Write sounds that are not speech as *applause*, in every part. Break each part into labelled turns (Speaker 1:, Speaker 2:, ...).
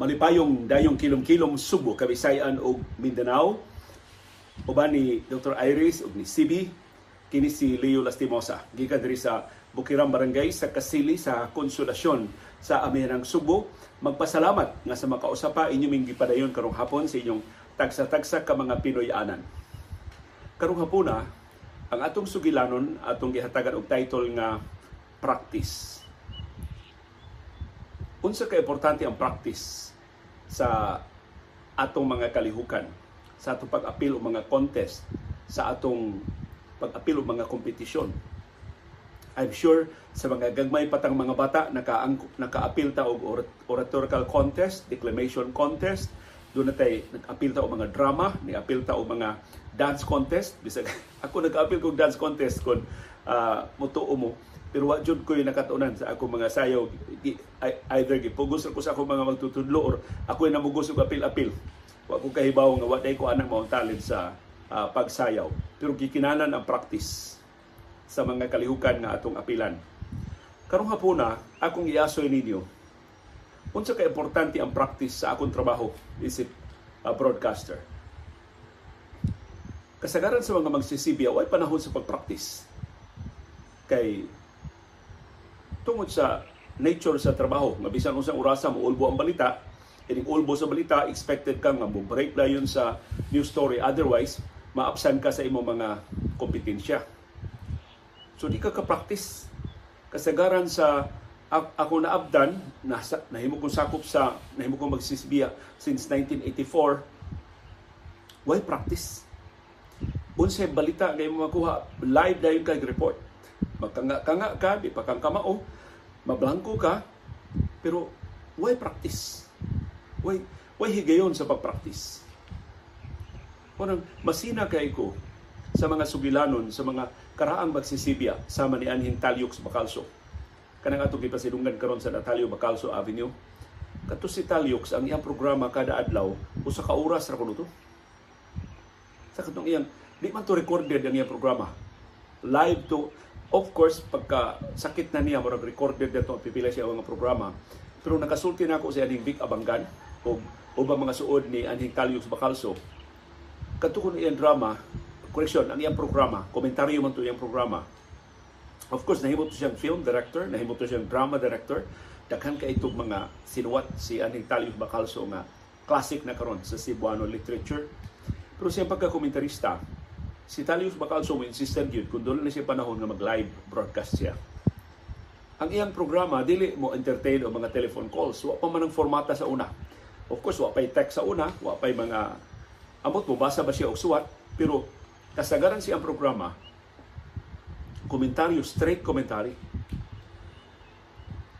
Speaker 1: malipayong dayong kilom-kilom Subo, Kabisayan ug Mindanao. Uban ni Dr. Iris ug ni Sibi kini si Leo Lastimosa. Gikan diri sa Bukirang Barangay sa Kasili sa Konsolasyon sa Amirang Subo. Magpasalamat nga sa makausapa inyo ming gipadayon karong hapon sa inyong tagsa-tagsa ka mga Pinoy-anan. Karong hapuna, ang atong sugilanon atong gihatagan og title nga practice. Unsa ka importante ang practice sa atong mga kalihukan, sa atong pag-apil og mga contest, sa atong pag-apil og mga kompetisyon. I'm sure sa mga gagmay patang mga bata naka naka-apil ta og oratorical contest, declamation contest, doon na nag-apil ta og mga drama, ni-apil ta og mga dance contest. Bisag *laughs* ako nag-apil kog dance contest kon uh, mutuo mo pero wa jud ko nakatunan sa ako mga sayaw. Either gipugos ko sa ako mga magtutudlo or ako namugos og apil-apil. Wa ko kahibaw nga wa ko anang mao talent sa uh, pagsayaw. Pero gikinanan ang practice sa mga kalihukan nga atong apilan. Karong hapuna akong iasoy ninyo unsa ka importante ang practice sa akong trabaho isip uh, broadcaster? Kasagaran sa mga magsisibya way panahon sa pagpractice. Kay tungod sa nature sa trabaho. Nga bisan unsang orasa mo ulbo ang balita. Ining ulbo sa balita expected kang nga break na yun sa news story. Otherwise maapsan ka sa imong mga kompetensya. So di ka ka-practice. Kasagaran sa ako na abdan na nahimo kong sakop sa nahimo kong magsisbiya since 1984 why practice? Unsay balita nga mo makuha? Live dayon kay report magkanga-kanga ka, di pa kang kamao, mablangko ka, pero why practice? Why, why higayon sa pagpractice? Kunang masina kay ko sa mga sugilanon, sa mga karaang magsisibya sama ni Anhin Talyok sa Bakalso. Kanang ato gipasidunggan karon sa Natalio Bakalso Avenue. Kato si Talyok ang iyang programa kada adlaw usa ka oras ra kuno to. Sa katong iyang di man to recorded ang iyang programa. Live to Of course, pagka sakit na niya, murag recorded dito, pipila siya mga programa. Pero nakasulti na ako si Aning Vic Abangan o ubang mga suod ni Aning Talyux Bacalso. Katukon iyang drama, correction, ang iyang programa, komentaryo man to iyang programa. Of course, nahimo to siyang film director, nahimo to siyang drama director. Daghan ka itong mga sinuwat si Aning Talyux Bacalso nga classic na karon sa Cebuano literature. Pero siyang pagka-komentarista, si Talius Bacalso mo insistent yun kung doon na siya panahon nga mag-live broadcast siya. Ang iyang programa, dili mo entertain o mga telephone calls. Wa pa man ang formata sa una. Of course, wa pa'y text sa una, wa pa'y mga amot mo, basa ba siya o suwat. Pero kasagaran siya ang programa, komentaryo, straight commentary.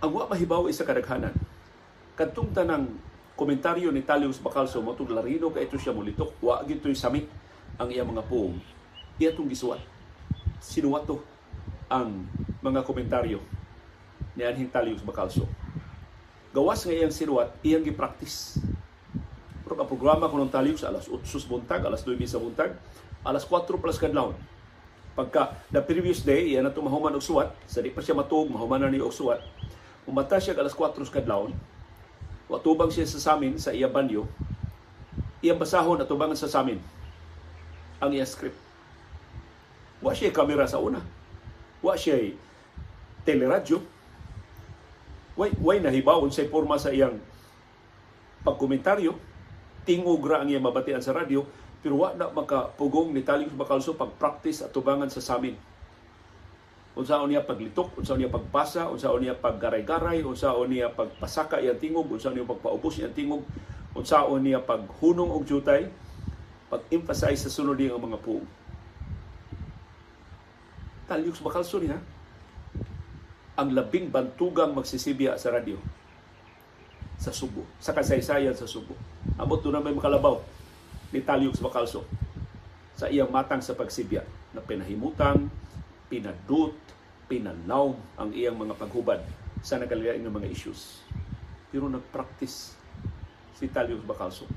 Speaker 1: Ang wa mahibaw isa kadaghanan. Kadtong tanang komentaryo ni Talius Bacalso mo, larino ka ito siya mulitok, wa gito'y samit ang iyang mga poem iya itong gisuwat. Sinuwat to ang mga komentaryo ni Anhing Talius Bacalso. Gawas nga iyang sinuwat, iyang gi-practice. Pero ang programa ko ng Talius alas 8 buntag, alas 2 sa buntag, alas 4 plus kadlawon. Pagka the previous day, iyan na tumahuman og suwat, sa di pa siya matug, mahuman na niya og suwat, umata siya alas 4 kadlawon, watubang siya sa samin sa iya banyo, iyang basahon at tubangan sa samin ang iya script. Wa siya kamera sa una. Wa siya teleradyo. Way, way nahibawon sa forma sa iyang pagkomentaryo. Tingog ra ang iyang mabatian sa radyo. Pero wa na makapugong ni Taling Bakalso pag-practice at tubangan sa samin. Unsaon niya paglitok, unsaon niya pagpasa, unsaon niya paggaray-garay, unsaon niya pagpasaka iyang tingog, unsaon niya pagpaubos iyang tingog, unsaon niya paghunong og jutay, pag-emphasize sa sunod ang mga puong talyok bakal suni ha ang labing bantugang magsisibya sa radyo sa Subo, sa kasaysayan sa Subo. Amot doon na may makalabaw ni Talyok Bakalso sa iyang matang sa pagsibya na pinahimutan, pinadut, pinanaw ang iyang mga paghubad sa nagalilain ng mga issues. Pero nagpractice si Talyok Bakalso.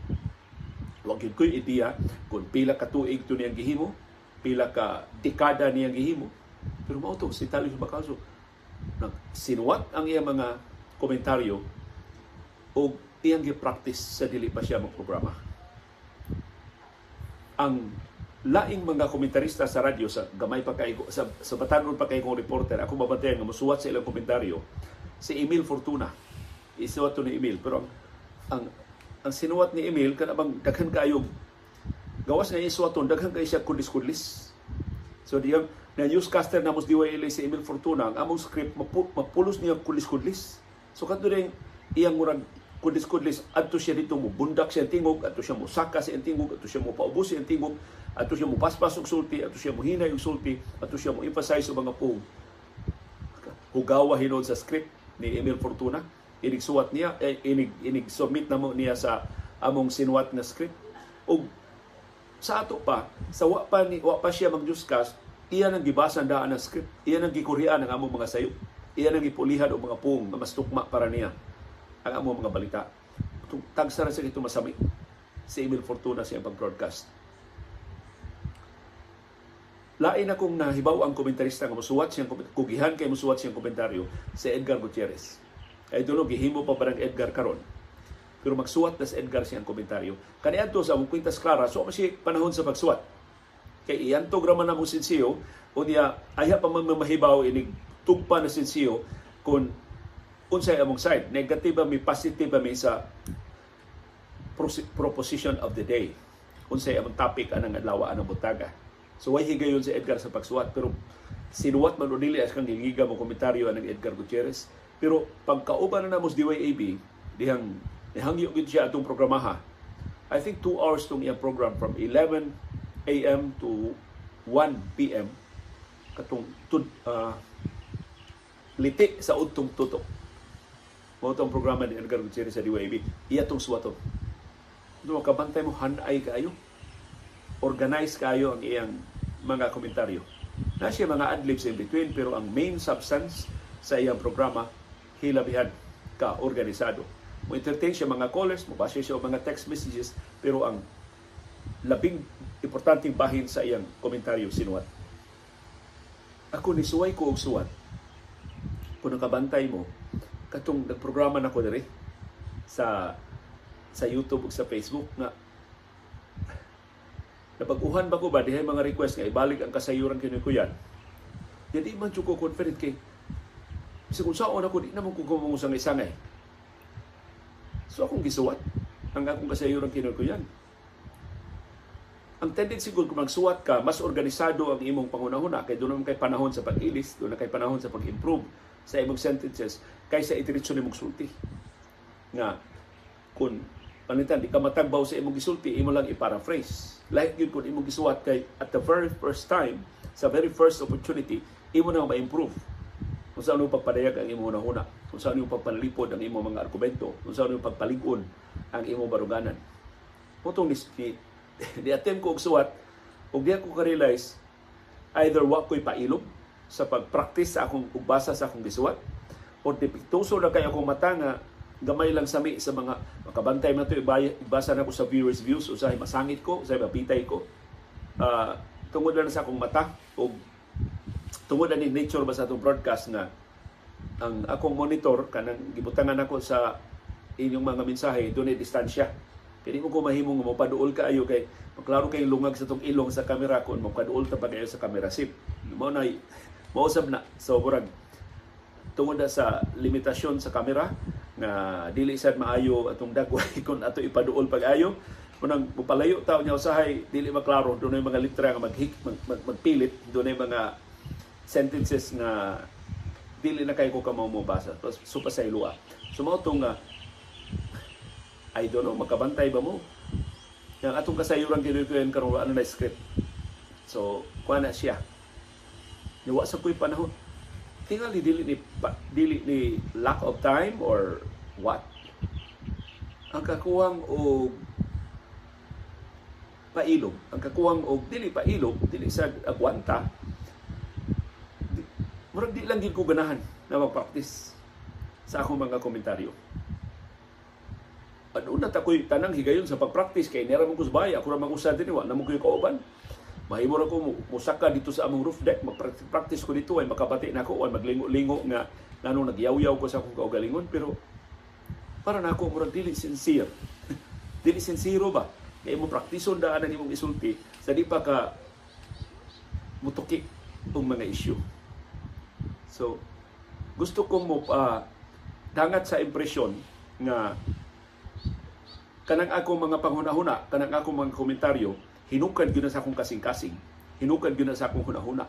Speaker 1: Huwag yun ko'y ideya kung pila ka tuig ito niyang gihimo, pila ka dekada niyang gihimo, pero mao to si Talio Bacalso nagsinuwat ang iya mga komentaryo o iyang gi-practice sa dili pa siya magprograma. Ang laing mga komentarista sa radyo sa gamay pa kay sa, sa batanon pa kay reporter ako mabantayan nga mosuwat sa ilang komentaryo si Emil Fortuna isuwat to ni Emil pero ang ang, ang sinuwat ni Emil kanabang daghan kayo gawas nga isuwaton daghan kay siya kudis-kudlis so diyang na newscaster na mos DYLA si Emil Fortuna ang among script mapulos niya kudis-kudlis so kadto ring iyang murag kudis-kudlis adto siya dito mo bundak siya tingog adto siya mo saka siya tingog adto siya mo paubos siya tingog adto siya mo paspas og sulti adto siya mo hinay og sulti adto siya mo emphasize og mga pug hugawa hinod sa script ni Emil Fortuna inig suwat niya eh, inig inig submit na mo niya sa among sinuwat na script ug sa ato pa sa wa pa ni wa pa siya magjuskas iya nang gibasa daan ang script iya nang gikurian ang among mga sayo iya nang gipulihan og mga pung nga mas tukma para niya ang amo mga balita. Tagsa ra sa ito masami si Emil Fortuna sa pag-broadcast. Lain akong nahibaw ang komentarista nga musuwat siyang kugihan kay musuwat siyang komentaryo si Edgar Gutierrez. Ay dulo gihimo pa parang Edgar karon. Pero magsuwat na si Edgar siyang komentaryo. Kaniadto sa among kwintas klara, so si panahon sa pagsuwat. Kay iyanto graman na mo sinsiyo, unya aya pa man mahibaw inig tugpa na sinsiyo kung unsay among side negative mi positive mi sa proposition of the day unsay among topic anang adlaw anang butaga so way higayon si Edgar sa pagsuwat pero sinuwat man dili as kang gigiga mo komentaryo anang Edgar Gutierrez pero pagkauban na namos DYAB dihang ihangyo gid siya atong programaha I think 2 hours tong iyang program from 11 a.m. to 1 p.m. katong uh, liti sa udtong tutok mo itong programa ni Edgar Gutierrez sa DYB. Iya itong suwato. No, kabantay mo, hanay kayo. Organize kayo ang iyang mga komentaryo. Na siya mga adlibs in between, pero ang main substance sa iyang programa, hilabihan ka organisado. Mo entertain siya mga callers, mo base siya mga text messages, pero ang labing importanteng bahin sa iyang komentaryo sinuwat. Ako ni suway ko og suwat. Kung nakabantay mo, katong nagprograma na ko diri sa sa YouTube ug sa Facebook nga napaguhan ba ko ba dihay mga request nga ibalik ang kasayuran kini ko yan Jadi man ko confident kay Kasi kung saan ako, di naman ko kumusang isangay. So akong gisuwat ang akong kasayuran ko yan. Ang tendency ko kung magsuwat ka, mas organisado ang imong pangunahuna kay doon naman kay panahon sa pag-ilis, doon na kay panahon sa pag-improve sa imong sentences kaysa itiritso ni mong sulti. Nga, kung panitan, di ka matagbaw sa imong gisulti, imo lang i-paraphrase. Like yun kung imong gisuwat kay at the very first time, sa very first opportunity, imo na ma-improve. Kung saan yung pagpadayag ang imo huna kung saan yung pagpanlipod ang imo mga argumento, kung saan yung pagpaligon ang imo baruganan. Mutong ni, ni, *laughs* attempt ko og suwat, ug di ako ka-realize, either wa ko'y pailog, sa pagpractice sa akong ugbasa sa akong gisuwat o dipiktuso na kay akong mata nga gamay lang sami sa mga makabantay man to ibasa na ko sa viewers views usahay masangit ko usahay mapitay ko. Uh, tungod na sa akong mata o tungod na ni nature ba sa atong broadcast nga ang akong monitor kanang gibutangan ako sa inyong mga mensahe dunay distansya. Kini ko mahimong mo paduol kaayo kay maklaro kay lungag sa tong ilong sa kamera kon magpaduol ta pagayo sa camera sip. Mo na mausab na so murag tungod sa limitasyon sa kamera nga dili sad maayo atong dagway *laughs* kun ato ipaduol pag-ayo kunang mupalayo taw nya usahay dili maklaro dunay mga litra nga maghik mag, mag, magpilit dunay mga sentences nga dili na kay ko ka mo basa so pa sa ilua so mao tong nga I don't know makabantay ba mo yang atong kasayuran kinukuyan karon ano na script so kuha na siya Niwa sa kuy panahon. Tingali dili ni dili ni lack of time or what? Ang kakuwang og pailog, ang kakuwang og dili pailog, dili sa agwanta. Murag di lang gid ko ganahan na mag-practice sa akong mga komentaryo. Ano na takoy tanang higayon sa pag-practice kay nira mo kusbay ako ra magusad dinhi wa na mo koy kauban mahimo ra ko musaka dito sa among roof deck magpractice ko dito ay makabati na ako o maglingo-lingo nga nano nagyaw-yaw ko sa akong kaugalingon pero para na ako murag dili sincere. *laughs* dili sincero ba? Kaya mo praktison daan imong isulti sa di pa ka mutuki ang mga issue. So, gusto kong mo uh, dangat sa impresyon nga kanang ako mga panghuna-huna, kanang ako mga komentaryo, hinukad gyud sa akong kasing-kasing. Hinukad gyud sa akong huna-huna.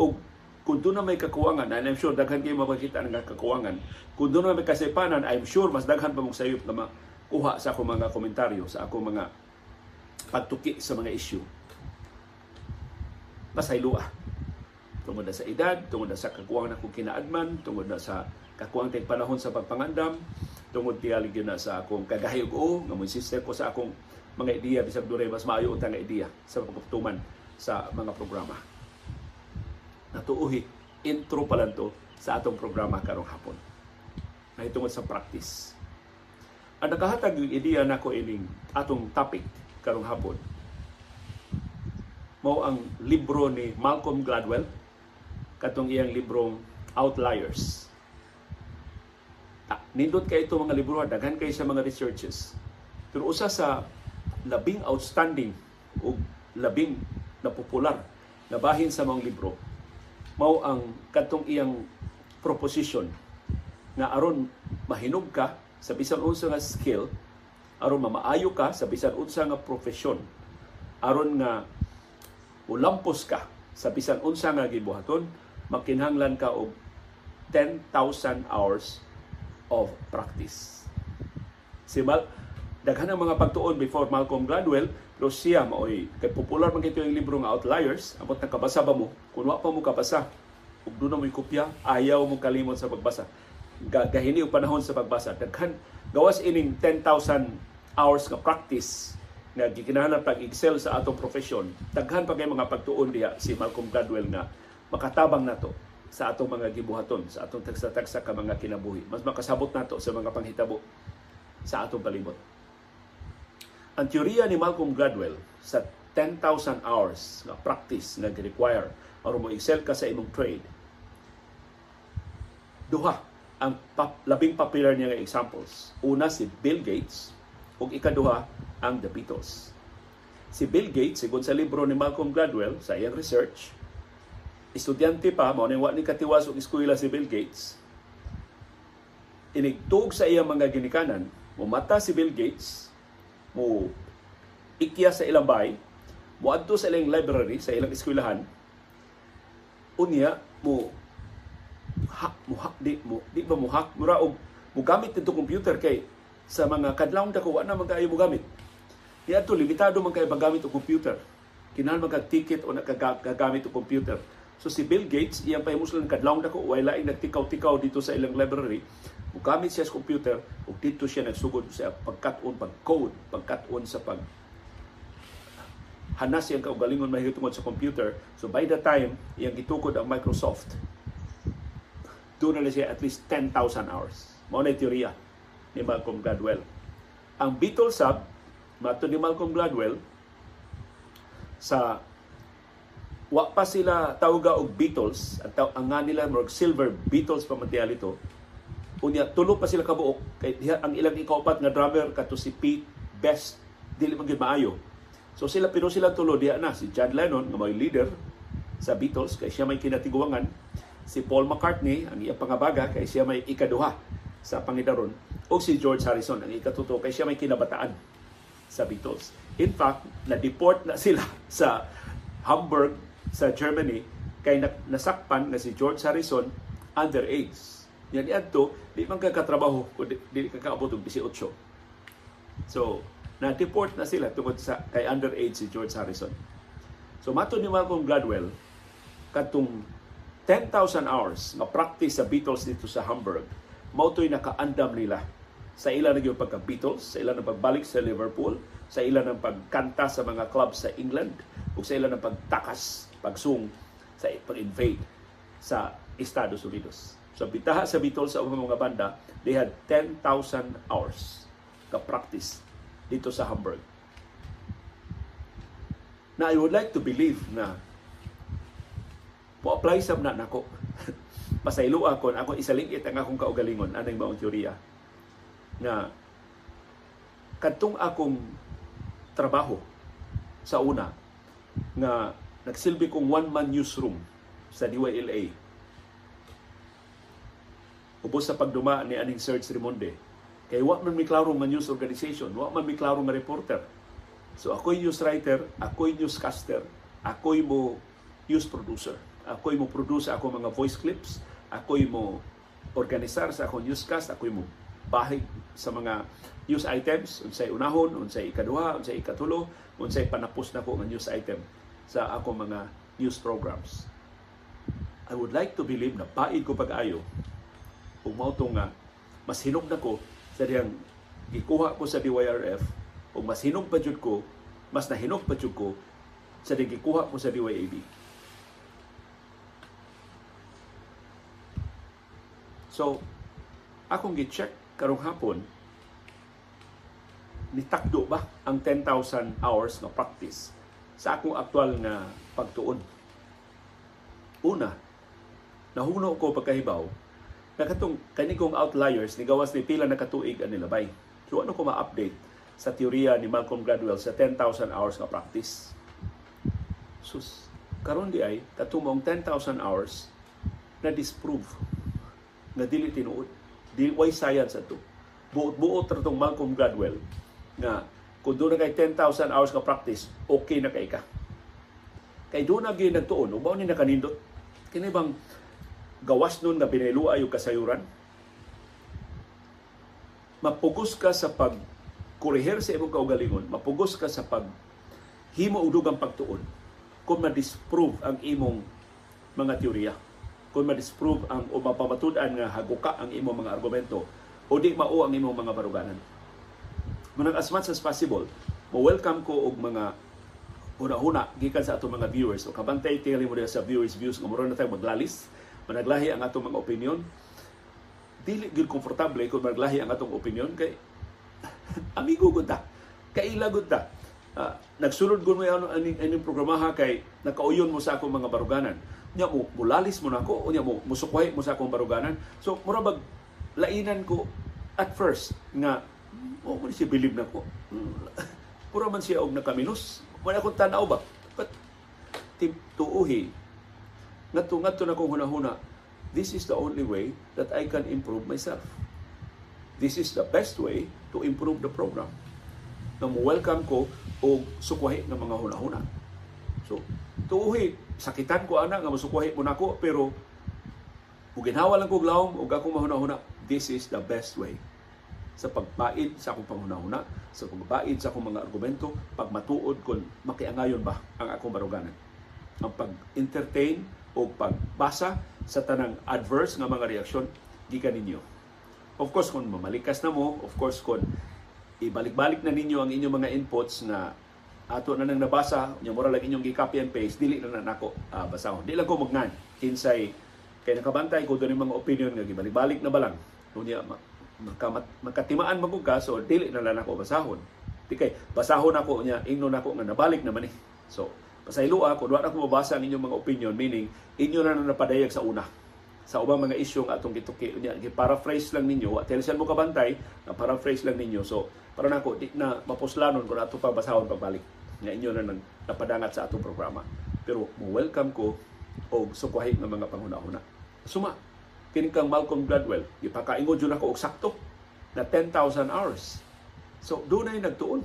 Speaker 1: O kung doon na may kakuwangan, and I'm sure daghan kayo mapakita ng kakuwangan, kung doon na may kasipanan, I'm sure mas daghan pa mong sayop na makuha sa akong mga komentaryo, sa akong mga pagtuki sa mga issue. Pasaylua. Tungod na sa edad, tungod na sa kakuwangan akong kinaadman, tungod na sa kakuwang tayong panahon sa pagpangandam, tungod tiyali na sa akong kagahayog o, nga mo sister ko sa akong mga ideya, bisag dure mas maayo utang nga ideya sa pagpaptuman sa mga programa. Natuuhi, intro pa lang to sa atong programa karong hapon. Nahitungod sa practice. Ang nakahatag yung ideya na ko ining atong topic karong hapon mao ang libro ni Malcolm Gladwell katong iyang librong Outliers nindot kay ito mga libro, daghan kay sa mga researches. Pero usa sa labing outstanding o labing na popular na bahin sa mga libro mao ang katong iyang proposition nga aron mahinog ka sa bisan unsa nga skill aron mamaayo ka sa bisan unsa nga profesyon aron nga ulampos ka sa bisan unsa nga gibuhaton makinhanglan ka og 10,000 hours of practice. Si Mal daghan ang mga pagtuon before Malcolm Gladwell pero siya maoy kay popular man kito yung libro nga Outliers amot nakabasa ba mo? Kun pa mo kabasa ug doon mo kopya ayaw mo kalimot sa pagbasa. Gahini og panahon sa pagbasa. Daghan gawas ining 10,000 hours nga practice nga gikinahanglan pag excel sa atong profession daghan pa kay mga pagtuon diha si Malcolm Gladwell nga makatabang nato sa atong mga gibuhaton, sa atong tagsa-tagsa ka mga kinabuhi. Mas makasabot nato sa mga panghitabo sa atong palibot. Ang teorya ni Malcolm Gladwell sa 10,000 hours nga practice nga gi-require aron mo excel ka sa imong trade. Duha ang pap, labing popular niya nga examples. Una si Bill Gates ug ikaduha ang The Beatles. Si Bill Gates, sigon sa libro ni Malcolm Gladwell sa iyang research, estudyante pa, mao wa ni katiwas og eskwela si Bill Gates. Inigtug sa iyang mga ginikanan, mumata si Bill Gates, mo ikya sa ilang bahay, mo adto sa ilang library sa ilang eskwelahan. Unya mo ha, mo ha, di mo di ba mo hak mura og mo gamit dito computer kay sa mga kadlawon dako na man kaayo mo gamit. Di ato limitado man kay magamit og computer. Kinahanglan magka ticket o nakagamit og computer So si Bill Gates, iyang pahimuslan kadlawng dako way laing nagtikaw-tikaw dito sa ilang library. Mugamit siya sa computer ug dito siya nagsugod sa pagkat-on pag-code, pagkat-on sa pag hanas siyang kaugalingon mahitungod sa computer. So by the time iyang gitukod ang Microsoft, doon na siya at least 10,000 hours. Mao na teorya ni Malcolm Gladwell. Ang Beatles sub, mato ni Malcolm Gladwell, sa wa pa sila tawga og Beatles at ang nga nila murag silver Beatles pa man ito unya tulo pa sila kabuok kay diha ang ilang ikaupat nga drummer kato si Pete Best dili man maayo. So sila pero sila tulo diha na si John Lennon nga may leader sa Beatles kay siya may kinatiguangan. Si Paul McCartney ang iyang pangabaga kay siya may ikaduha sa pangidaron. O si George Harrison ang ikatuto kay siya may kinabataan sa Beatles. In fact na deport na sila *laughs* sa Hamburg sa Germany kay nasakpan na si George Harrison underage. Yan iadto, di man kakatrabaho kung di, di kakaabot og 18. So, na-deport na sila tungod sa kay underage si George Harrison. So, mato ni Malcolm Gladwell, katong 10,000 hours na practice sa Beatles dito sa Hamburg, mautoy nakaandam nila sa ilan yung pagka-Beatles, sa ilan ng pagbalik sa Liverpool, sa ilan ng pagkanta sa mga club sa England, o sa ilan ng pagtakas pagsung sa pag-invade sa Estados Unidos. So bitaha sa Bitol sa mga banda, they had 10,000 hours ka practice dito sa Hamburg. Na I would like to believe na po-apply sa na nako. *laughs* Pasaylo ako, ako isalingit ang akong kaugalingon, anong maong teorya. na kadtong akong trabaho sa una nga nagsilbi kong one-man newsroom sa DYLA. Ubos sa pagduma ni aning Serge Rimonde. Kay wa man mi klaro nga news organization, wa man mi klaro nga reporter. So ako'y news writer, ako'y newscaster, ako'y mo news producer. Ako'y mo produce ako mga voice clips, ako'y mo organisar sa akong newscast, ako'y mo bahig sa mga news items, unsay unahon, unsay ikaduha, unsay ikatulo, unsay panapos na ko nga news item sa ako mga news programs. I would like to believe na paid ko pag-ayo kung mao nga mas hinog na ko sa diyang gikuha ko sa DYRF o mas hinog pa ko, mas nahinog pa jud ko sa diyang gikuha ko sa DYAB. So, akong gi-check karong hapon nitakdo ba ang 10,000 hours nga practice sa akong aktual nga pagtuon. Una, nahuno ko pagkahibaw na katong kanikong outliers ni gawas ni pila na katuig ang nilabay. So ano ko ma-update sa teorya ni Malcolm Gladwell sa 10,000 hours nga practice. Sus, karon di ay katumong 10,000 hours na disprove nga dili tinuod. Di way science ato. Buot-buot ra tong Malcolm Gladwell nga kung doon na kay 10,000 hours ka practice, okay na kay ka. Kay doon na gyud nagtuon, ubaw ni nakanindot. Kini bang gawas nun nga binayluay yung kasayuran? Mapugos ka sa pag kurihir sa imong kaugalingon, mapugos ka sa pag himo udog ang pagtuon kung ma-disprove ang imong mga teorya kung ma-disprove ang o mapamatud-an nga haguka ang imong mga argumento o di mao ang imong mga baruganan Manang as much as possible, mo-welcome ko og mga huna-huna gikan sa ato mga viewers. O kabantay tingali mo sa viewers views nga na tayo maglalis. Managlahi ang atong mga opinion dili gyud komportable kung maglahi ang atong opinion kay *laughs* amigo gud ta kaila gud ta. Uh, nagsulod gud mo ano aning aning programaha kay nakauyon mo sa akong mga baruganan. Nya mo mulalis mo nako unya mo musukway mo sa akong baruganan. So mura bag lainan ko at first nga o oh, siya believe na ko. Pura man siya og nakaminos. Wala akong tanaw ba? But tuuhi, ngadto ngadto na kong hunahuna, this is the only way that I can improve myself. This is the best way to improve the program. Na mo welcome ko og sukwahi ng mga hunahuna. So, tuuhi, sakitan ko ana nga musukwahi mo nako pero ug ginhawa lang ko glawom ug ako mahunahuna, this is the best way sa pagbaid sa akong panghunahuna, sa pagbaid sa akong mga argumento, pagmatuod kung makiangayon ba ang akong baruganan. Ang pag-entertain o pagbasa sa tanang adverse nga mga reaksyon gikan ninyo. Of course, kung mamalikas na mo, of course, kung ibalik-balik na ninyo ang inyong mga inputs na ato na nang nabasa, nya mura lang inyong gi-copy and paste, dili na nako uh, basahon. Dili lang ko magnan kinsay kay nakabantay ko doon mga opinion nga gibalik-balik na ba lang. Unya makamat, makatimaan magug ka so dili na lang ako basahon. Di kay basahon ako niya ingno nako nga nabalik naman ni so pasaylo ako duwa ako mabasa ang inyong mga opinion meaning inyo na napadayag sa una. Sa ubang mga isyu nga atong gituki niya gi-paraphrase lang ninyo wa telsan mo kabantay na paraphrase lang ninyo. So para nako di na mapuslanon kung ato pa basahon pagbalik. Nga inyo na nang napadangat sa atong programa. Pero mo welcome ko og sukwahi nga mga panghuna-huna. Suma kini kang Malcolm Gladwell ipakaingod jud ako og sakto na 10,000 hours. So doon ay nagtuon.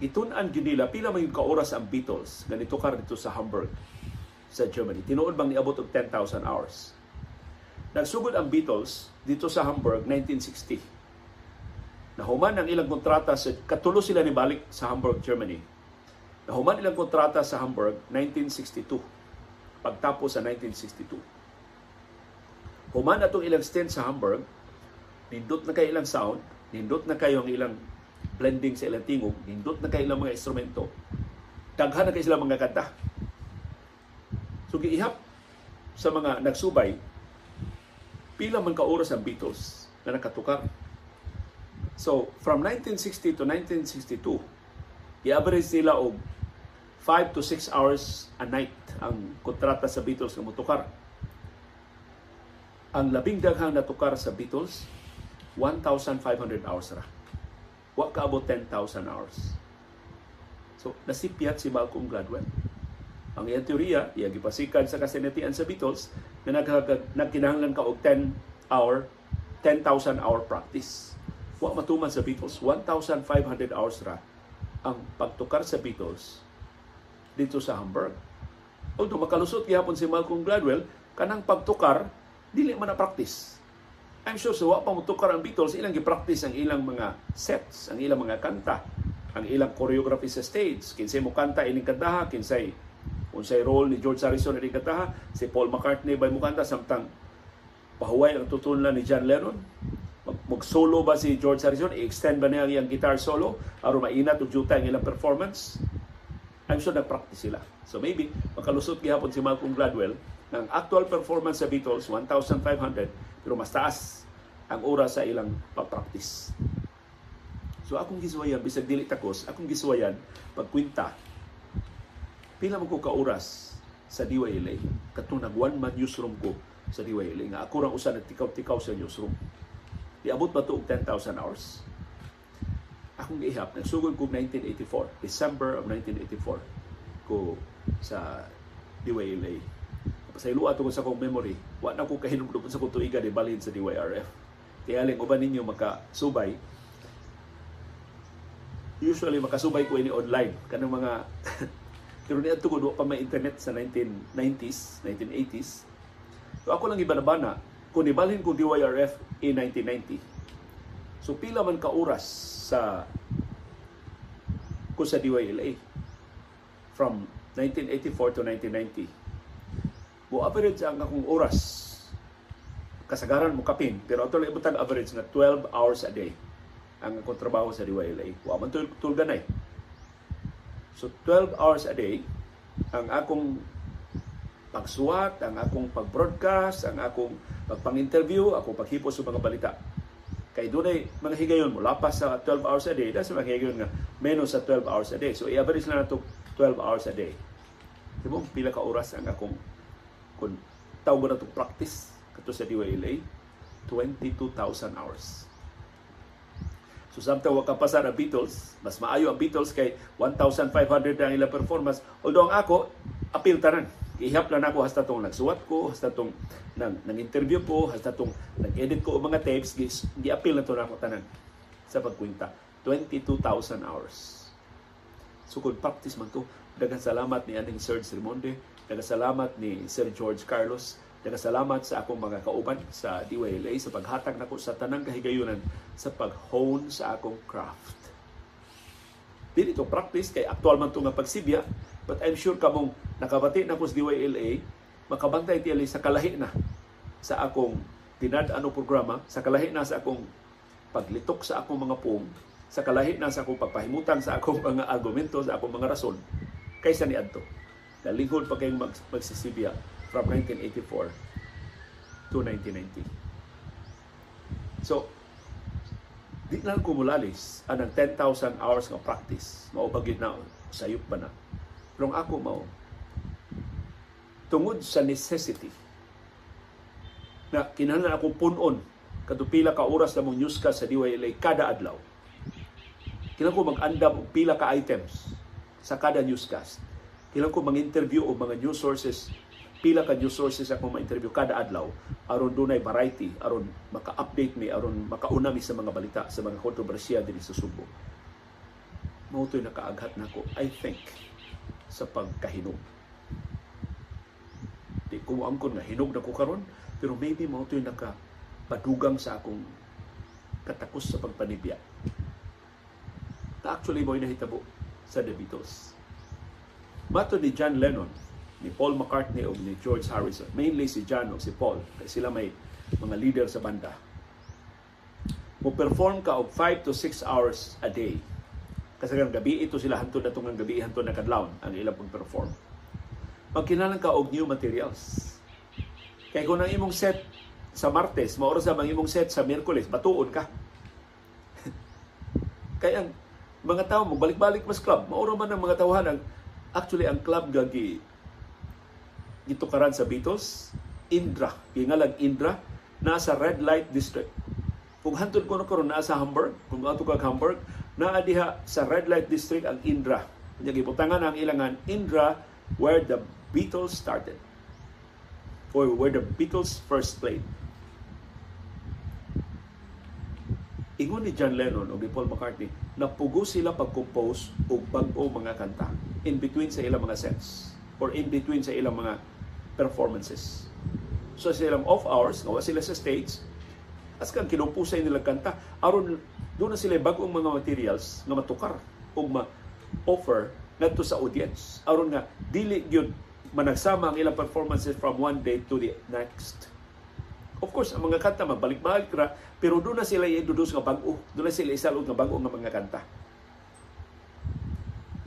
Speaker 1: Itun-an gyud nila pila man ka oras ang Beatles. Ganito kar dito sa Hamburg sa Germany. Tinuod bang niabot og 10,000 hours? Nagsugod ang Beatles dito sa Hamburg 1960 nahuman ang ilang kontrata sa katulo sila ni balik sa Hamburg Germany. Nahuman ilang kontrata sa Hamburg 1962 pagtapos sa 1962 Human atong ilang stint sa Hamburg, nindot na kay ilang sound, nindot na kayo ang ilang blending sa ilang tingog, nindot na kay ilang mga instrumento, daghan na kay sila mga kanta. So giihap sa mga nagsubay, pila man ka oras ang Beatles na nakatukar. So, from 1960 to 1962, i-average nila og 5 to 6 hours a night ang kontrata sa Beatles nga motukar ang labing daghang natukar sa Beatles 1,500 hours ra. Wa ka abot 10,000 hours. So, nasipyat si Malcolm Gladwell. Ang iyang teorya, iya gipasikan sa kasinatian sa Beatles, na nagkinahanglan ka og 10 hour, 10,000 hour practice. Wa matuman sa Beatles, 1,500 hours ra ang pagtukar sa Beatles dito sa Hamburg. Although makalusot gihapon si Malcolm Gladwell, kanang pagtukar, dili man na practice. I'm sure sa wa pa mutukar ang Beatles, ilang gi-practice ang ilang mga sets, ang ilang mga kanta, ang ilang choreography sa stage. Kinsay mo kanta ining kantaha, kinsay unsay role ni George Harrison ining kantaha, si Paul McCartney ba mo kanta samtang pahuway ang tutunan ni John Lennon. Mag-solo ba si George Harrison? I-extend ba niya ang guitar solo? Aron mainat o juta ang ilang performance? I'm sure nag-practice sila. So maybe, makalusot gihapon si Malcolm Gladwell ng actual performance sa Beatles, 1,500, pero mas taas ang oras sa ilang pag-practice. So akong giswayan, bisag dili takos, akong giswayan, pagkwinta, pila mo ko ka-oras sa DYLA. Katong nag one man newsroom ko sa DYLA. Nga ako rang usa nagtikaw-tikaw sa newsroom. Iabot ba ito 10,000 hours? Akong gihap, nagsugod ko 1984, December of 1984, ko sa DYLA. Pasaylo ato sa kong memory, wa na ko kahinumdum sa kong tuiga di balhin sa DYRF. Kaya aling uban ninyo makasubay, usually makasubay ko ini online kanang mga *laughs* pero niya tugod pa may internet sa 1990s, 1980s. So ako lang ibanabana kung ibalhin ko DYRF in 1990. So pila man ka oras sa ko sa DYLA from 1984 to 1990 mo average ang akong oras. Kasagaran mo kapin. Pero ato lang average nga 12 hours a day ang akong trabaho sa DYLA wa man tul tulganay so 12 hours a day ang akong pagsuwat ang akong pag-broadcast ang akong pagpang-interview akong paghipos sa mga balita. Kay dunay mga higayon mo lapas sa 12 hours a day dahil mga higayon nga menos sa 12 hours a day. So i-average na nato 12 hours a day. Diba, pila ka oras ang akong kung tawag na itong practice kato sa DYLA 22,000 hours. So samtang waka pa sa Beatles mas maayo ang Beatles kay 1,500 ang ilang performance. Although ang ako apil tanan ihap lang ako hasta tong nagsuwat ko hasta tong nang, nang interview ko hasta tong nag-edit ko mga tapes gi-appeal na to na ako tanan sa pagkwinta. 22,000 hours. So kung practice man to daghang salamat ni aning Serge Rimonde Nagasalamat ni Sir George Carlos. Nagasalamat sa akong mga kauban sa DYLA sa paghatag nako sa tanang kahigayunan sa pag-hone sa akong craft. Dili ito practice kay aktual man to nga pagsibya but I'm sure kamong nakabati na ko sa DYLA makabantay tiyali sa kalahi na sa akong tinad-ano programa, sa kalahi na sa akong paglitok sa akong mga pung, sa kalahi na sa akong pagpahimutan sa akong mga argumento, sa akong mga rason, kaysa ni Adto. Nalingkod pa kayong mag, magsisibya from 1984 to 1990. So, di lang kumulalis anang 10,000 hours ng practice. Maubagid na, sayop pa na. Pero ako mao, tungod sa necessity na kinahanglan ako punon kadto pila ka oras na mong news ka sa DYLA kada adlaw. Kinahanglan ko mag-andam pila ka items sa kada newscast Ilang ko mga interview o mga news sources, pila ka news sources ako ma-interview kada adlaw aron dunay variety aron maka-update mi aron makauna mi sa mga balita sa mga kontrobersiya dinhi sa Subo. Mao to'y nakaaghat nako I think sa pagkahinog. Di ko amkon nga hinog na ko karon pero maybe mao to'y naka padugang sa akong katakos sa pagpanibya. Na actually mo'y nahitabo sa The Beatles Mato ni John Lennon, ni Paul McCartney o ni George Harrison, mainly si John o si Paul, kaya sila may mga leader sa banda. Mo perform ka og 5 to 6 hours a day. Kasi kan gabi ito sila hantod na ang gabi hantod na kadlawon ang ilang pag-perform. Magkinalang ka og new materials. Kaya kung ang imong set sa Martes, maoras sa imong set sa Miyerkules, batuon ka. *laughs* Kaya ang mga tao mo balik-balik mas club, mauro man ang mga tawahan ang Actually, ang club gagi gitukaran sa Beatles, Indra, gingalag Indra, nasa red light district Kung hantod ko na karon naa sa Hamburg, kung ato kag Hamburg, naa diha sa red light district ang Indra. Nya gibutangan ang ilangan Indra where the Beatles started or where the Beatles first played. Ingon ni John Lennon o ni Paul McCartney, napugo sila pag-compose og bag-o mga kanta in between sa ilang mga sets or in between sa ilang mga performances. So sa ilang off hours, nga sila sa stage, as kang kinumpusay nila kanta, aron doon na sila bagong mga materials nga matukar o ma-offer ngadto sa audience. Aron nga dili gyud managsama ang ilang performances from one day to the next. Of course, ang mga kanta magbalik-balik ra, pero doon na sila i-introduce nga bago. Doon na sila isalod nga bago nga mga kanta.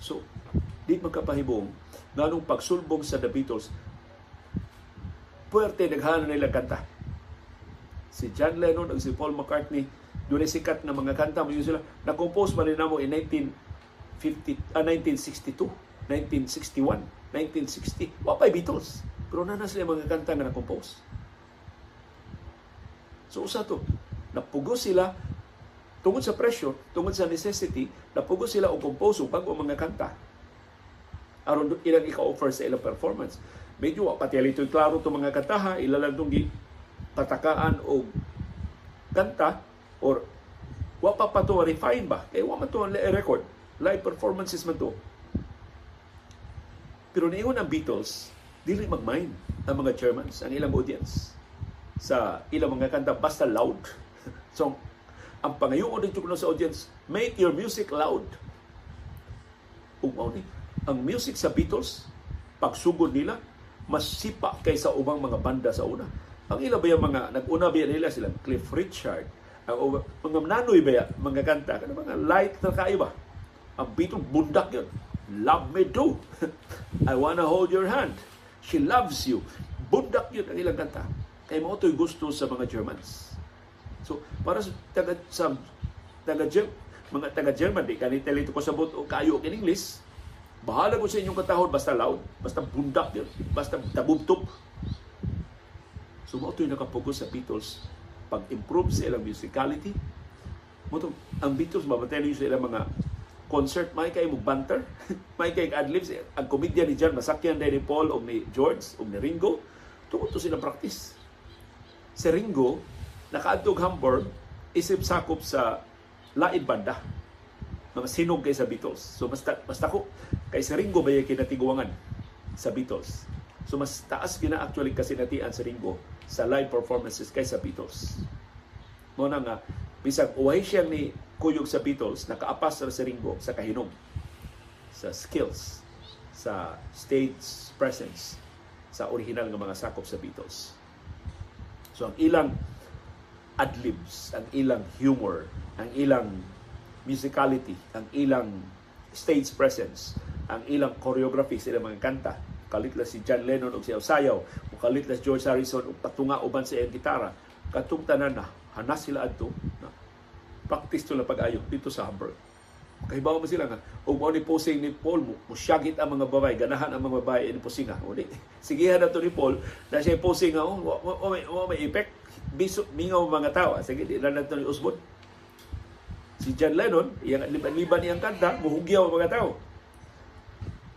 Speaker 1: So, di magkapahibong nganong pagsulbong sa The Beatles, puwerte naghanan nila kanta. Si John Lennon ug si Paul McCartney dunay sikat nga mga kanta. Mo sila na-compose man nila mo in 1950 uh, 1962 1961 1960 wa pa Beatles. Pero na na sila mga kanta nga na-compose so usa to napugo sila tungod sa pressure tungod sa necessity napugo sila og compose og bago mga kanta. Aron ilang ika-offer sa ilang performance. Medyo wa pati alito klaro to mga kantaha ilalang tong patakaan o kanta or wa pa pa to refine ba? Kay wa man to record. Live performances man to. Pero niingon ang Beatles dili magmind ang mga Germans ang ilang audience sa ilang mga kanta basta loud *laughs* so ang pangayoon dito kuno sa audience make your music loud ug ni ang music sa Beatles pagsugod nila mas sipa kaysa ubang mga banda sa una ang ila ba yung mga, nag-una ba nila sila, Cliff Richard, ang mga nanoy ba mga kanta, kana mga light na kaiba. Ang bitong bundak yun. Love me too. *laughs* I wanna hold your hand. She loves you. Bundak yun ang ilang kanta. Kaya mo ito'y gusto sa mga Germans. So, para sa taga, sa, taga mga taga German, di kanita lito ko sabot o kayo in English, bahala ko sa inyong katahon, basta loud, basta bundak basta tabubtop, So mo ito'y nakapokus sa Beatles pag-improve sa ilang musicality. Mo ang Beatles mabatay sa ilang mga concert may kay mo banter, *laughs* may kay adlibs ang komedya ni John masakyan din ni Paul o ni George o ni Ringo tungod to sila practice. Si Ringo nakaadtog Hamburg isip sakop sa lain banda mga sinog kay sa Beatles. So basta basta ko kay si Ringo ba kinatiguangan sa Beatles. So mas taas gina actually kasi natian sa Ringo sa live performances kaysa Beatles. Mo na nga, bisag uway siya ni kuyog sa Beatles, nakaapas sa Ringo sa kahinom, sa skills, sa stage presence, sa original nga mga sakop sa Beatles. So ang ilang adlibs, ang ilang humor, ang ilang musicality, ang ilang stage presence, ang ilang choreography sa ilang mga kanta, Kalit si John Lennon og siya sayaw. Mukalit si George Harrison og patunga uban sa iyang gitara. Katong tanan na, hanas sila adto. Practice to pag-ayo dito sa Hamburg. Kahibaw mo sila nga, ug mo ni posing ni Paul musyagit ang mga babae, ganahan ang mga babae ni posing nga. Uli, *laughs* sigihan na to ni Paul, na siya posing nga, oh, wa, may, effect, biso, mingaw mga tao. Sige, di na to ni Osborne. Si John Lennon, iyang liban-liban niyang kanta, muhugyaw ang mga tao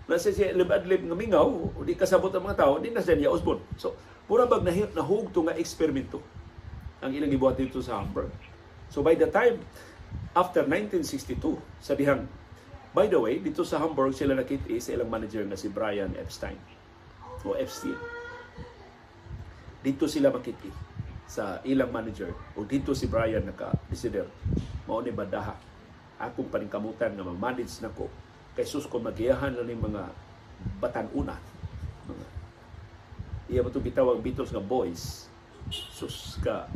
Speaker 1: nasa siya libad-lib nga mingaw, di kasabot ang mga tao, di na siya niya Osborne. So, pura bag nahit nahug to nga eksperimento ang ilang gibuhat dito sa Hamburg. So by the time after 1962, sabihan, by the way, dito sa Hamburg sila nakita sa ilang manager na si Brian Epstein o Epstein. Dito sila makita sa ilang manager o dito si Brian naka-desider mao ni badaha akong paningkamutan nga ma-manage nako kay sus ko magiyahan lang ng mga batanuna. Mga, iya mo bitawag Beatles nga boys. Sus ka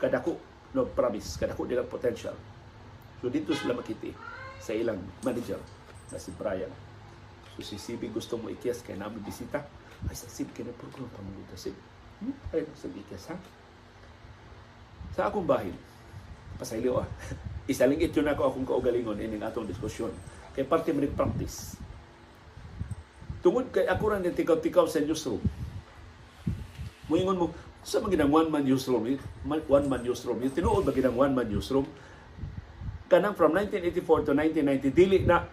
Speaker 1: kadako no promise kadako nilang potential. So dito sila makiti sa ilang manager na si Brian. So si CB gusto mo ikias kay namin bisita. Ay sa CB kaya program pa mo dito Hmm? Ay sa ikias ha? Sa akong bahin, pasaylo ah. *laughs* Isalingit yun ako akong kaugalingon ining atong diskusyon kay parte mo practice. Tungod kay ako rin tikaw-tikaw sa newsroom. Muingon mo, Sa mga ginang one man newsroom, one man newsroom, yung tinuod ba ginang one man newsroom, kanang from 1984 to 1990, dili na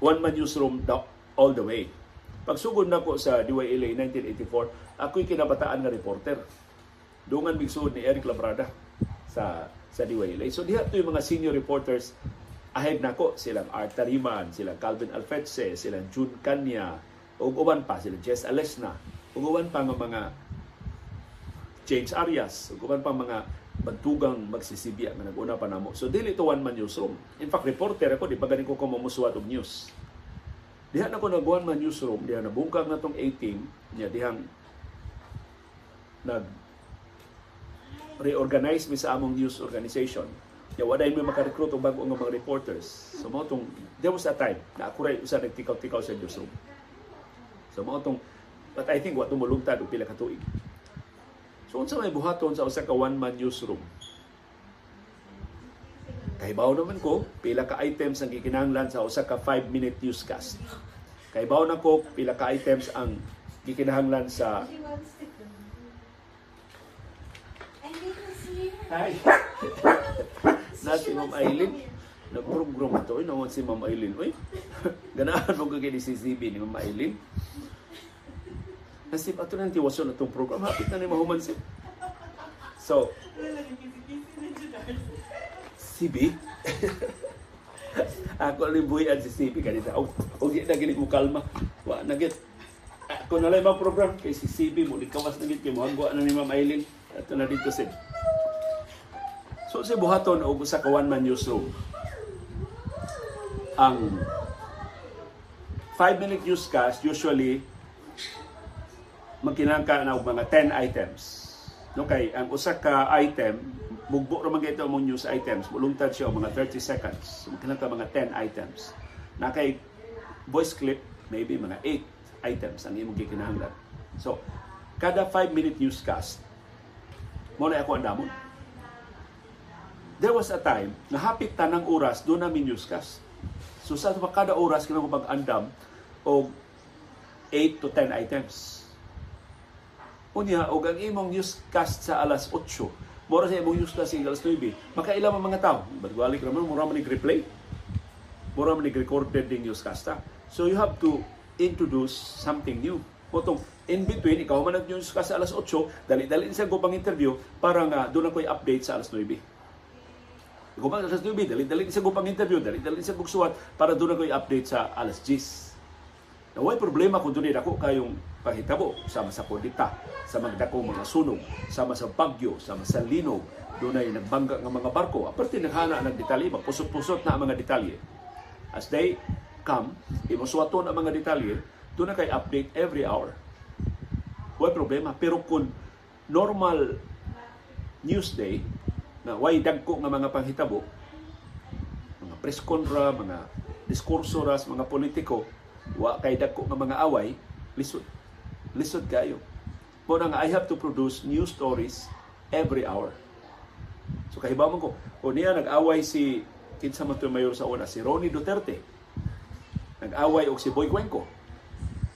Speaker 1: one man newsroom the, all the way. Pagsugod na ko sa DYLA 1984, ako'y kinabataan nga reporter. Dungan migsud ni Eric Labrada sa sa DYLA. So diha to yung mga senior reporters ahead nako silang Art Tariman, silang Calvin Alfetse, silang June Kanya, ug uban pa sila Jess Alesna, ug uban pa nga mga James Arias, ug uban pa mga bantugang magsisibya nga naguna pa namo. So dili to one man newsroom. In fact, reporter ako di pa ganin ko ko mamusuwat og news. Diha na ko nag one man newsroom, diha na bungkag na tong 18, niya dihang nag reorganize mi sa among news organization. Ya wala mi makarecruit og bago nga mga reporters. So mo tong there was a time na ako ray usa nagtikaw-tikaw sa newsroom. So mo tong but I think wa tumulungtad og pila ka tuig. So unsa may buhaton sa usa ka one man newsroom? Kahibaw naman ko pila ka items ang gikinahanglan sa usa ka 5 minute newscast. Kahibaw na ko pila ka items ang gikinahanglan sa Hi. *laughs* na si Ma'am Aileen. Nag-program ito. Uy, naman si Ma'am Aileen. Uy, *laughs* ganahan mo kagay ni CCB ni Ma'am Aileen. Nasib ato nang tiwason na itong program. Hapit na ni Mahuman *laughs* si. So, CB? ako ni buhian si CB kanina. Og, og na gini mo kalma. Wa na git. Ako na lang program kay si CB mo. Likawas na git kay mo. na ni Ma'am. Ito na dito si. So si buhaton og usa ka one man newsroom. Ang 5 minute newscast usually magkinahanglan ka na og mga 10 items. No kay ang usa ka item mugbo ra man ito among news items, mulungtad siya og mga 30 seconds. So magkinahanglan ka mga 10 items. Na kay voice clip maybe mga 8 items ang imong gikinahanglan. So kada 5 minute newscast mo na ako ang there was a time na hapit tanang oras doon namin newscast. So sa kada oras ko mag-andam o 8 to 10 items. Unya, og ang imong newscast sa alas 8, mora sa imong newscast sa alas 9, makailan ang mga tao. Bagwalik naman, mura man replay Mura man recorded ding newscast. So you have to introduce something new. Potong in between, ikaw man nag-newscast sa alas 8, dali-dali sa ko pang interview para nga doon ako i-update sa alas 9. Gumang alas 9, dali-dali sa gupang interview, dali-dali sa gugsuwat para doon ako i-update sa alas 10. Naway problema kung doon ako kayong pahitabo sama sa kondita, sa magdako mga sunog, sama sa bagyo, sama sa linog, doon ay nagbangga ng mga barko. Aparte naghana ng detalye, magpusot-pusot na ang mga detalye. As they come, imuswaton ang mga detalye, doon na kay update every hour. Wala problema. Pero kung normal news day, na way dagko nga mga panghitabo mga press conra mga diskurso ras mga politiko wa kay dagko nga mga away lisod lisod kayo mo na nga I have to produce new stories every hour so kahibaw ko o niya nag-away si kinsa man mayor sa una si Ronnie Duterte nag-away og si Boy Cuenco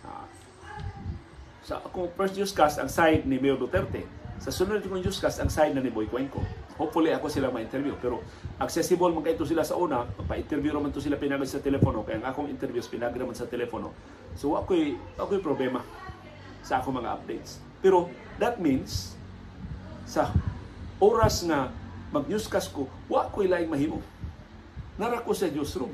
Speaker 1: ah, sa akong first newscast ang side ni Mayor Duterte sa sunod kong newscast ang side na ni Boy Cuenco Hopefully ako sila ma-interview. Pero accessible man kayo sila sa una, pa-interview naman to sila pinagad sa telepono. Kaya ang akong interviews pinagad naman sa telepono. So ako'y, ako'y problema sa akong mga updates. Pero that means, sa oras na mag-newscast ko, wa ko'y laing mahimo. Nara ko sa newsroom.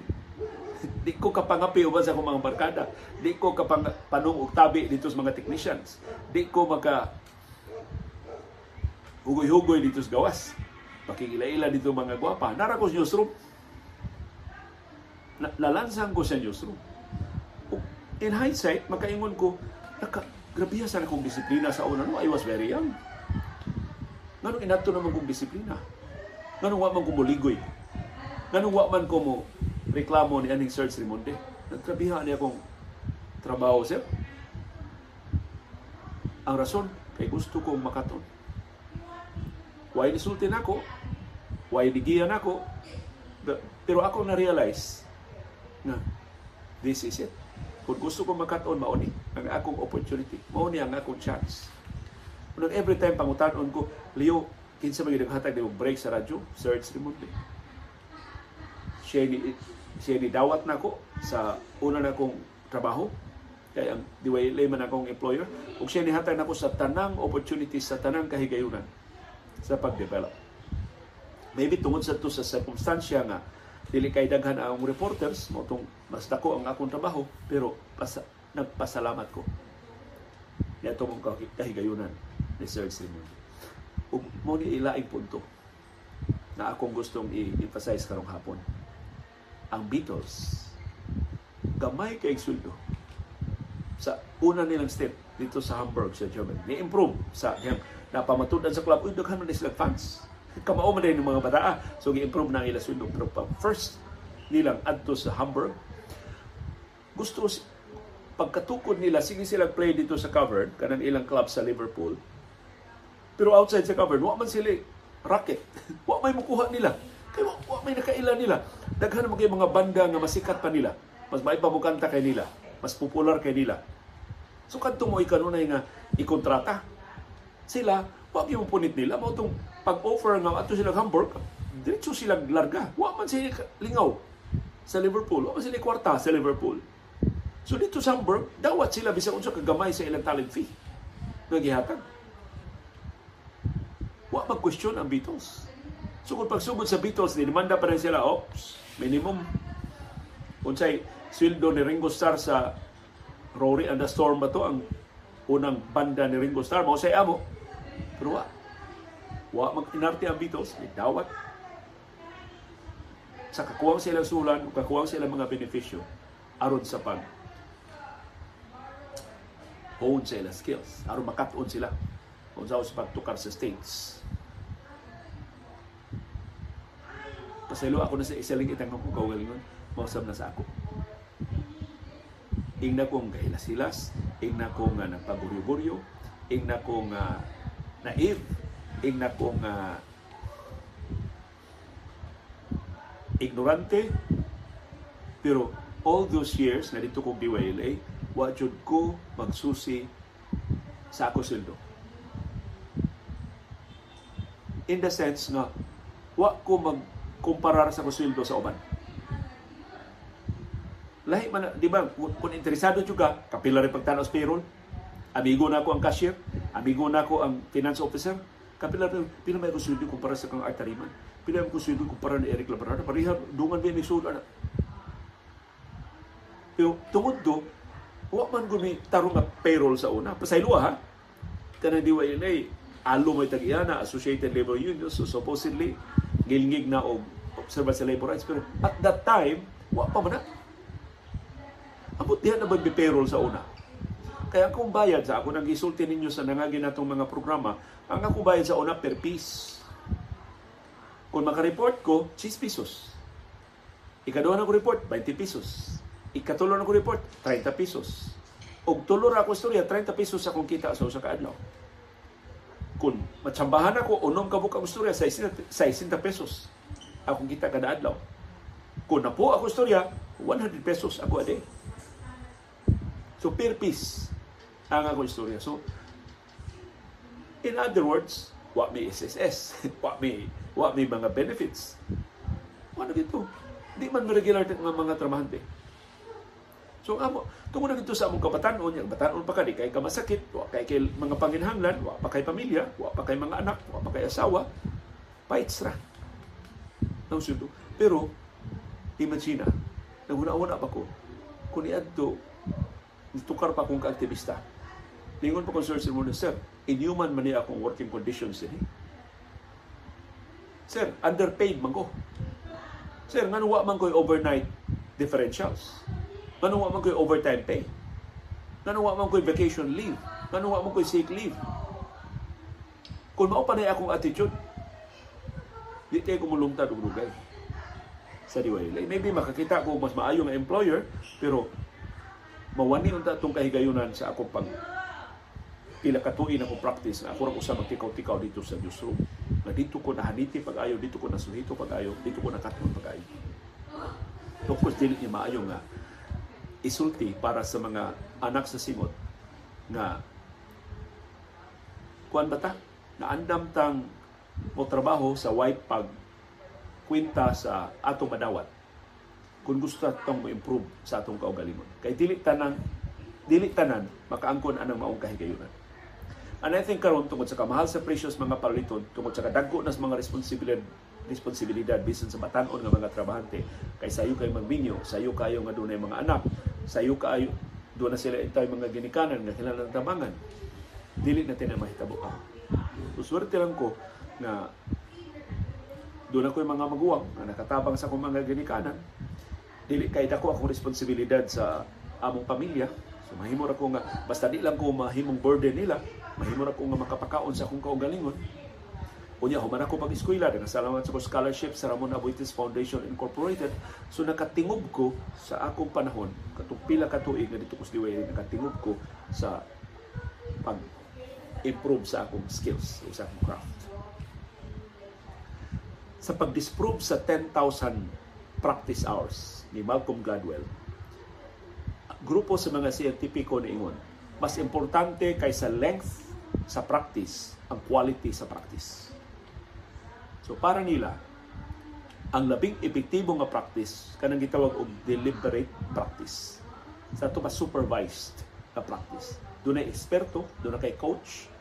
Speaker 1: *laughs* di ko kapangapi uban sa akong mga barkada. Di ko kapang panong tabi dito sa mga technicians. Di ko maka hugoy-hugoy dito sa gawas pakingila-ila dito mga gwapa. Nara ko sa newsroom. Na, nalansang ko sa newsroom. In hindsight, makaingon ko, naka, grabiya sa akong disiplina sa una. No, I was very young. Nganong inato naman kong disiplina? Nganong wa man ko muligoy? Nganong wa man ko mo reklamo ni aning Sir Rimonde? Nagtrabiha niya akong trabaho, sir. Ang rason, kay gusto kong makaton. Why nisulti na ako? Why digiyan ako? Pero ako na-realize na this is it. Kung gusto ko makaton, mauni ang akong opportunity. Mauni ang akong chance. Unang every time pangutanon ko, Leo, kinsa man gyud hatag nimo break sa radyo, search remotely. Siya ni siya ni dawat na ko sa una na kong trabaho kay ang diway man akong employer ug siya ni hatag nako sa tanang opportunities sa tanang kahigayunan sa pagdevelop. Maybe tungod sa to sa circumstansya nga dili kay daghan ang reporters mo tong mas dako ang akong trabaho pero pas, nagpasalamat ko. Niya mong kahigayunan ni Sir Simon. Ug mo ni ilaing punto na akong gustong i-emphasize karong hapon ang Beatles gamay kay sweldo sa una nilang step dito sa Hamburg sa Germany ni-improve sa yang napamatudan sa club. Uy daghan man sila fans. Kamao man din mga bata. So gi-improve na ila sweldo. Pero pag first nilang adto sa Hamburg gusto pagkatukod nila sige sila play dito sa covered kanang ilang club sa Liverpool. Pero outside sa covered wa man sila racket. *laughs* Wa may mukuha nila. Kay wa, wa may nakaila nila. Daghan kay mga banda nga masikat pa nila. Mas may pamukanta kay nila. Mas popular kay nila. So kadto mo ikanunay nga ikontrata. Sila wa gyud punit nila. Mao tong pag-offer nga ato sila Hamburg, diretso sila larga. Wa man sila lingaw sa Liverpool. Wa man sila kwarta sa Liverpool. So dito sa Hamburg, dawat sila bisag unsa kagamay sa ilang talent fee gihatag. Wa mag-question ang Beatles. So kung pagsugod sa Beatles, dinimanda pa rin sila, ops, minimum. Unsay sweldo ni Ringo Starr sa Rory and the Storm ba to ang unang banda ni Ringo Starr? Mao say amo. Pero wa, Wa mag-inarte ang Beatles, dawat. Sa kakuwang sila sulan, kakuwang sila mga benepisyo aron sa pag hone sa ilang skills, aron makaton sila kung sa pagtukar sa states. Pasaylo ako na sa isaling itang kong kaugalingon, mausap na sa ako. Ingna kong kahilasilas, ingna kong uh, nagpaburyo-buryo, ingna kong uh, naive, ingna kong uh, ignorante pero all those years na dito kong DYLA wa jud ko magsusi sa ako sildo in the sense nga wa ko magkumparar sa kusweldo sa uban lahi man di ba kung interesado jud ka kapila rin pagtanaw sa payroll amigo na ako ang cashier amigo na ako ang finance officer Kapila pila may kusudi kumpara sa kang Artariman. Pila may kusudi kumpara ni Eric Labrador. Pareha dungan ba ni Sula na. Pero tungod do, wa man gumi tarong nga payroll sa una. Pasaylo ha. Kanang wa inay alo may tag-iyana, Associated Labor Union, so supposedly gilngig na og observa sa labor rights. Pero at that time, wa pa man na. Amot diha na ba payroll sa una? Kaya kung bayad sa ako nang gisulti ninyo sa nangagin natong mga programa, ang ako bayad sa una per piece. Kung makareport ko, 6 pesos. Ikaduha na ko report, 20 pesos. Ikatulo na ko report, 30 pesos. Og tulo ra ako istorya, 30 pesos sa kong kita sa usa ka adlaw. Kung matsambahan ako, unom ka buka istorya, 60 pesos akong kita kada adlaw. Kung na po ako istorya, 100 pesos ako a day. So per piece ang ako istorya. So In other words, what may SSS, *laughs* what may, what may mga benefits. Ano dito? Di man regular ng mga, mga tramahante. So amo, tungod na sa among kabatanon, yung batanon pa ka, di kay kamasakit, wa kay kay mga panginhanglan, wa pa kay pamilya, wa pa kay mga anak, wa pa kay asawa, paits ra. Nang sundo. Pero, imagine, naguna-una pa ko, kung iadto, tukar pa kong kaaktivista, Lingon pa ko sir sa muna, sir, inhuman man niya akong working conditions din. Sir, underpaid man ko. Sir, nga wa man ko'y overnight differentials? Nga wa man ko'y overtime pay? Nga wa man ko'y vacation leave? Nga wa man ko'y sick leave? Kung mao pa na akong attitude, di tayo kumulungtad og lugay sa diway. Maybe makakita ko mas maayo nga employer, pero mawani unta itong kahigayunan sa akong pag pila ka tuig ako practice na ako ra usa magtikaw-tikaw dito sa newsroom na dito ko nahaniti pag-ayo dito ko nasuhito pag-ayo dito ko nakatong pag-ayo course dili ni maayo nga isulti para sa mga anak sa singot nga kuan bata naandam tang mo trabaho sa white pag kwenta sa atong madawat. Kung gusto tong mo-improve sa atong kaugalingon. Kay dili tanan dili tanan makaangkon anang maong kahigayunan. And I think karon tungod sa kamahal sa presyos mga paliton, tungod sa kadagko nas mga responsibilidad responsibilidad bisan sa batanon nga mga trabahante kay sayo kay magminyo, sayo kayo nga dunay mga anak, sayo kayo doon na sila intay mga ginikanan nga kinahanglan tabangan. Dili na tinay mahitabo ka. So, swerte lang ko na doon ako yung mga maguwang na nakatabang sa akong mga ginikanan. Dili kay dako akong responsibilidad sa among pamilya. So mahimo ra ko nga basta di lang ko mahimong burden nila, mahimo ra ko nga makapakaon sa akong kaugalingon. Unya, human ako pag-eskwela, salamat sa scholarship sa Ramon Abuitis Foundation Incorporated. So nakatingob ko sa akong panahon, katong pila ka tuig nga dito ko liway, nakatingob ko sa pag-improve sa akong skills, sa akong craft. Sa pag-disprove sa 10,000 practice hours ni Malcolm Gladwell, grupo sa mga siyentipiko ni Ingon, mas importante kaysa length sa practice ang quality sa practice. So para nila, ang labing epektibo nga practice kanang gitawag og deliberate practice. Sa ito ba supervised na practice. Doon ay eksperto, doon kay coach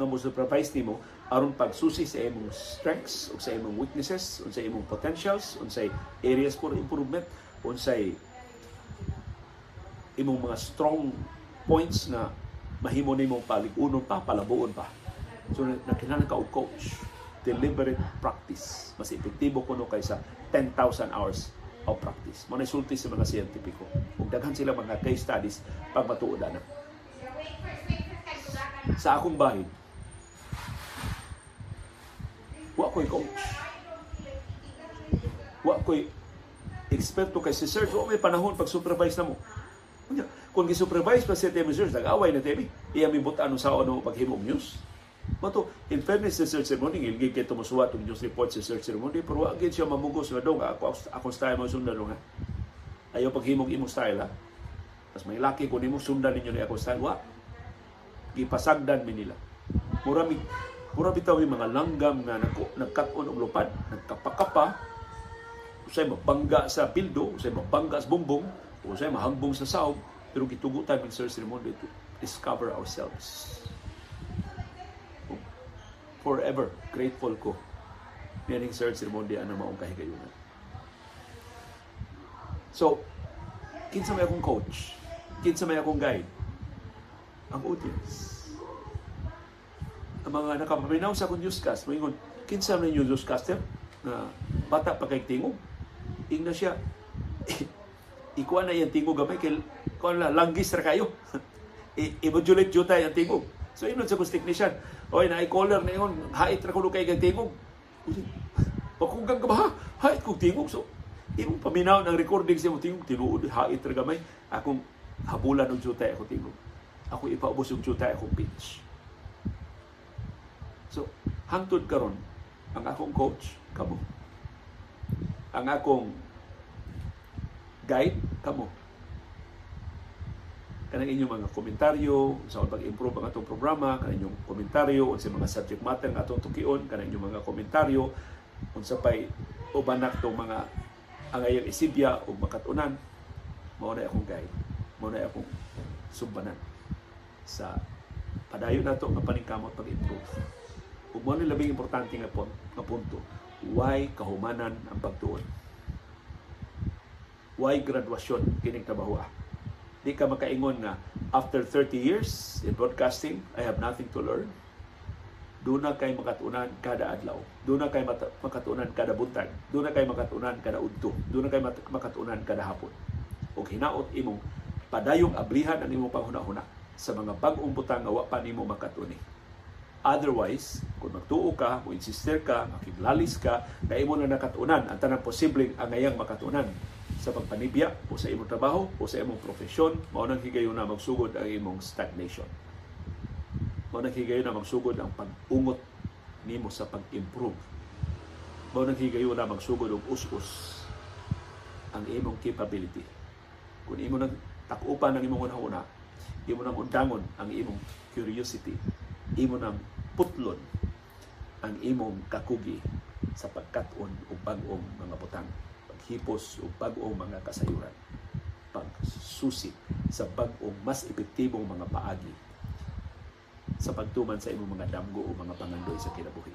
Speaker 1: na mo supervise nimo aron pagsusi sa imong strengths o sa imong weaknesses, sa imong potentials, sa areas for improvement, sa imong mga strong points na mahimo nimo paligunon pa, palabuon pa. So nakinahanglan ka og coach deliberate practice. Mas epektibo kuno kaysa 10,000 hours of practice. Mo sulti sa mga siyentipiko. Ug daghan sila mga case studies pag matuod na. Sa akong bahin, wa ko'y coach. Wa ko'y eksperto kay si Sir, wa may panahon pag supervise na mo. Kung gi-supervise pa siya Temi Sir, nag-away na Temi. Iya mi butan sa ano paghimong news Mato, in fairness sa search ceremony, ilgi kay tumusuwa itong news report sa search ceremony, pero wag siya mamugos nga dong, ako, ako style mo sundan ha. Ayaw paghimog imong style ha. Mas may laki ko nimo sundan ninyo ni ako style, wa. Gipasagdan mi nila. Mura mi mura bitaw mi mga langgam nga nagkat-on og lupad, nagkapakapa, usay mabangga sa pildo, usay mabangga sa bumbong, usay mahambong sa saog, pero gitugutan min search ceremony to discover ourselves forever grateful ko nining Sir Sirmondi ang maong kahigayunan. So, kinsa may akong coach, kinsa may akong guide, ang audience. Ang mga nakapaminaw sa akong newscast, moingon, kinsa may new newscaster na bata pa kay tingog. Ingna siya, *laughs* ikuha na yung tingog gamay, kay kuha na, langgis ra kayo. *laughs* I-modulate jutay ang tingog. So, inon sa kus technician, Oy, na caller na yun, hait ra ko kay kag tingog. Pakugang ka ba? Hait kog tingog. So, imong paminaw ng recording sa imong tingog, tinuod, hait ra gamay. Akong habulan ng jutay ako tingog. Ako ipaubos yung jutay akong pitch. So, hangtod karon ang akong coach, kamo. Ang akong guide, kamo kanang inyong mga komentaryo sa pag-improve ang atong programa, kanang inyong komentaryo sa mga subject matter nga atong tukion, kanang inyong mga komentaryo unsa pay ubanak tong mga angayang isibya o makatunan mao na akong guide mao na akong sumbanan sa padayon nato nga paningkamot pag-improve. Ug mao labing importante nga punto, nga punto why kahumanan ang pagtuon? Why graduation kining trabaho Di ka makaingon nga, after 30 years in broadcasting, I have nothing to learn. Doon na kay makatunan kada adlaw. Doon na kay makatunan kada buntag. Doon na kay makatunan kada udto. Doon na kay makatunan kada hapon. O hinaot imong padayong ablihan ang imong panghuna-huna sa mga bag-ong butang nga wa pa nimo makatuni. Otherwise, kung magtuo ka, mo insister ka, makiglalis ka, kay mo na nakatunan ang tanang posibleng angayang makatunan sa pagpanibya o sa imong trabaho o sa imong profesyon, mao nang higayon na magsugod ang imong stagnation. Mao nang higayon na magsugod ang pag-ungot nimo sa pag-improve. Mao nang higayon na magsugod og us-us ang imong capability. Kung imo nang takupan ang imong una imo nang undangon ang imong curiosity, imo nang putlon ang imong kakugi sa pagkat-on o bag-ong mga butang, paghipos o bag-ong mga kasayuran, pagsusi sa bag-ong mas epektibong mga paagi sa pagtuman sa imong mga damgo o mga pangandoy sa kinabuhi.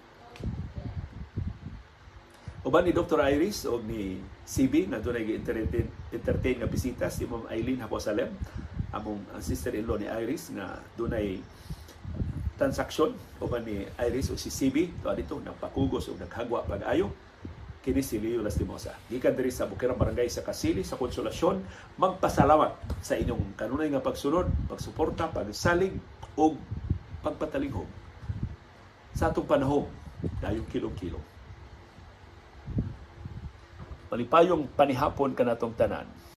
Speaker 1: Uban ni Dr. Iris o ni CB na doon ay entertain, entertain nga bisita si Ma'am Eileen Haposalem among sister-in-law ni Iris nga doon ay transaksyon uban ni Iris o si CB to dito nagpakugos o naghagwa pag-ayo kini si Leo Lastimosa. Gikan diri sa Bukirang Barangay sa Kasili sa Konsolasyon, magpasalamat sa inyong kanunay nga pagsunod, pagsuporta, pagsalig o pagpatalinghog sa atong panahon dayong kilong-kilong. Malipayong panihapon kanatong tanan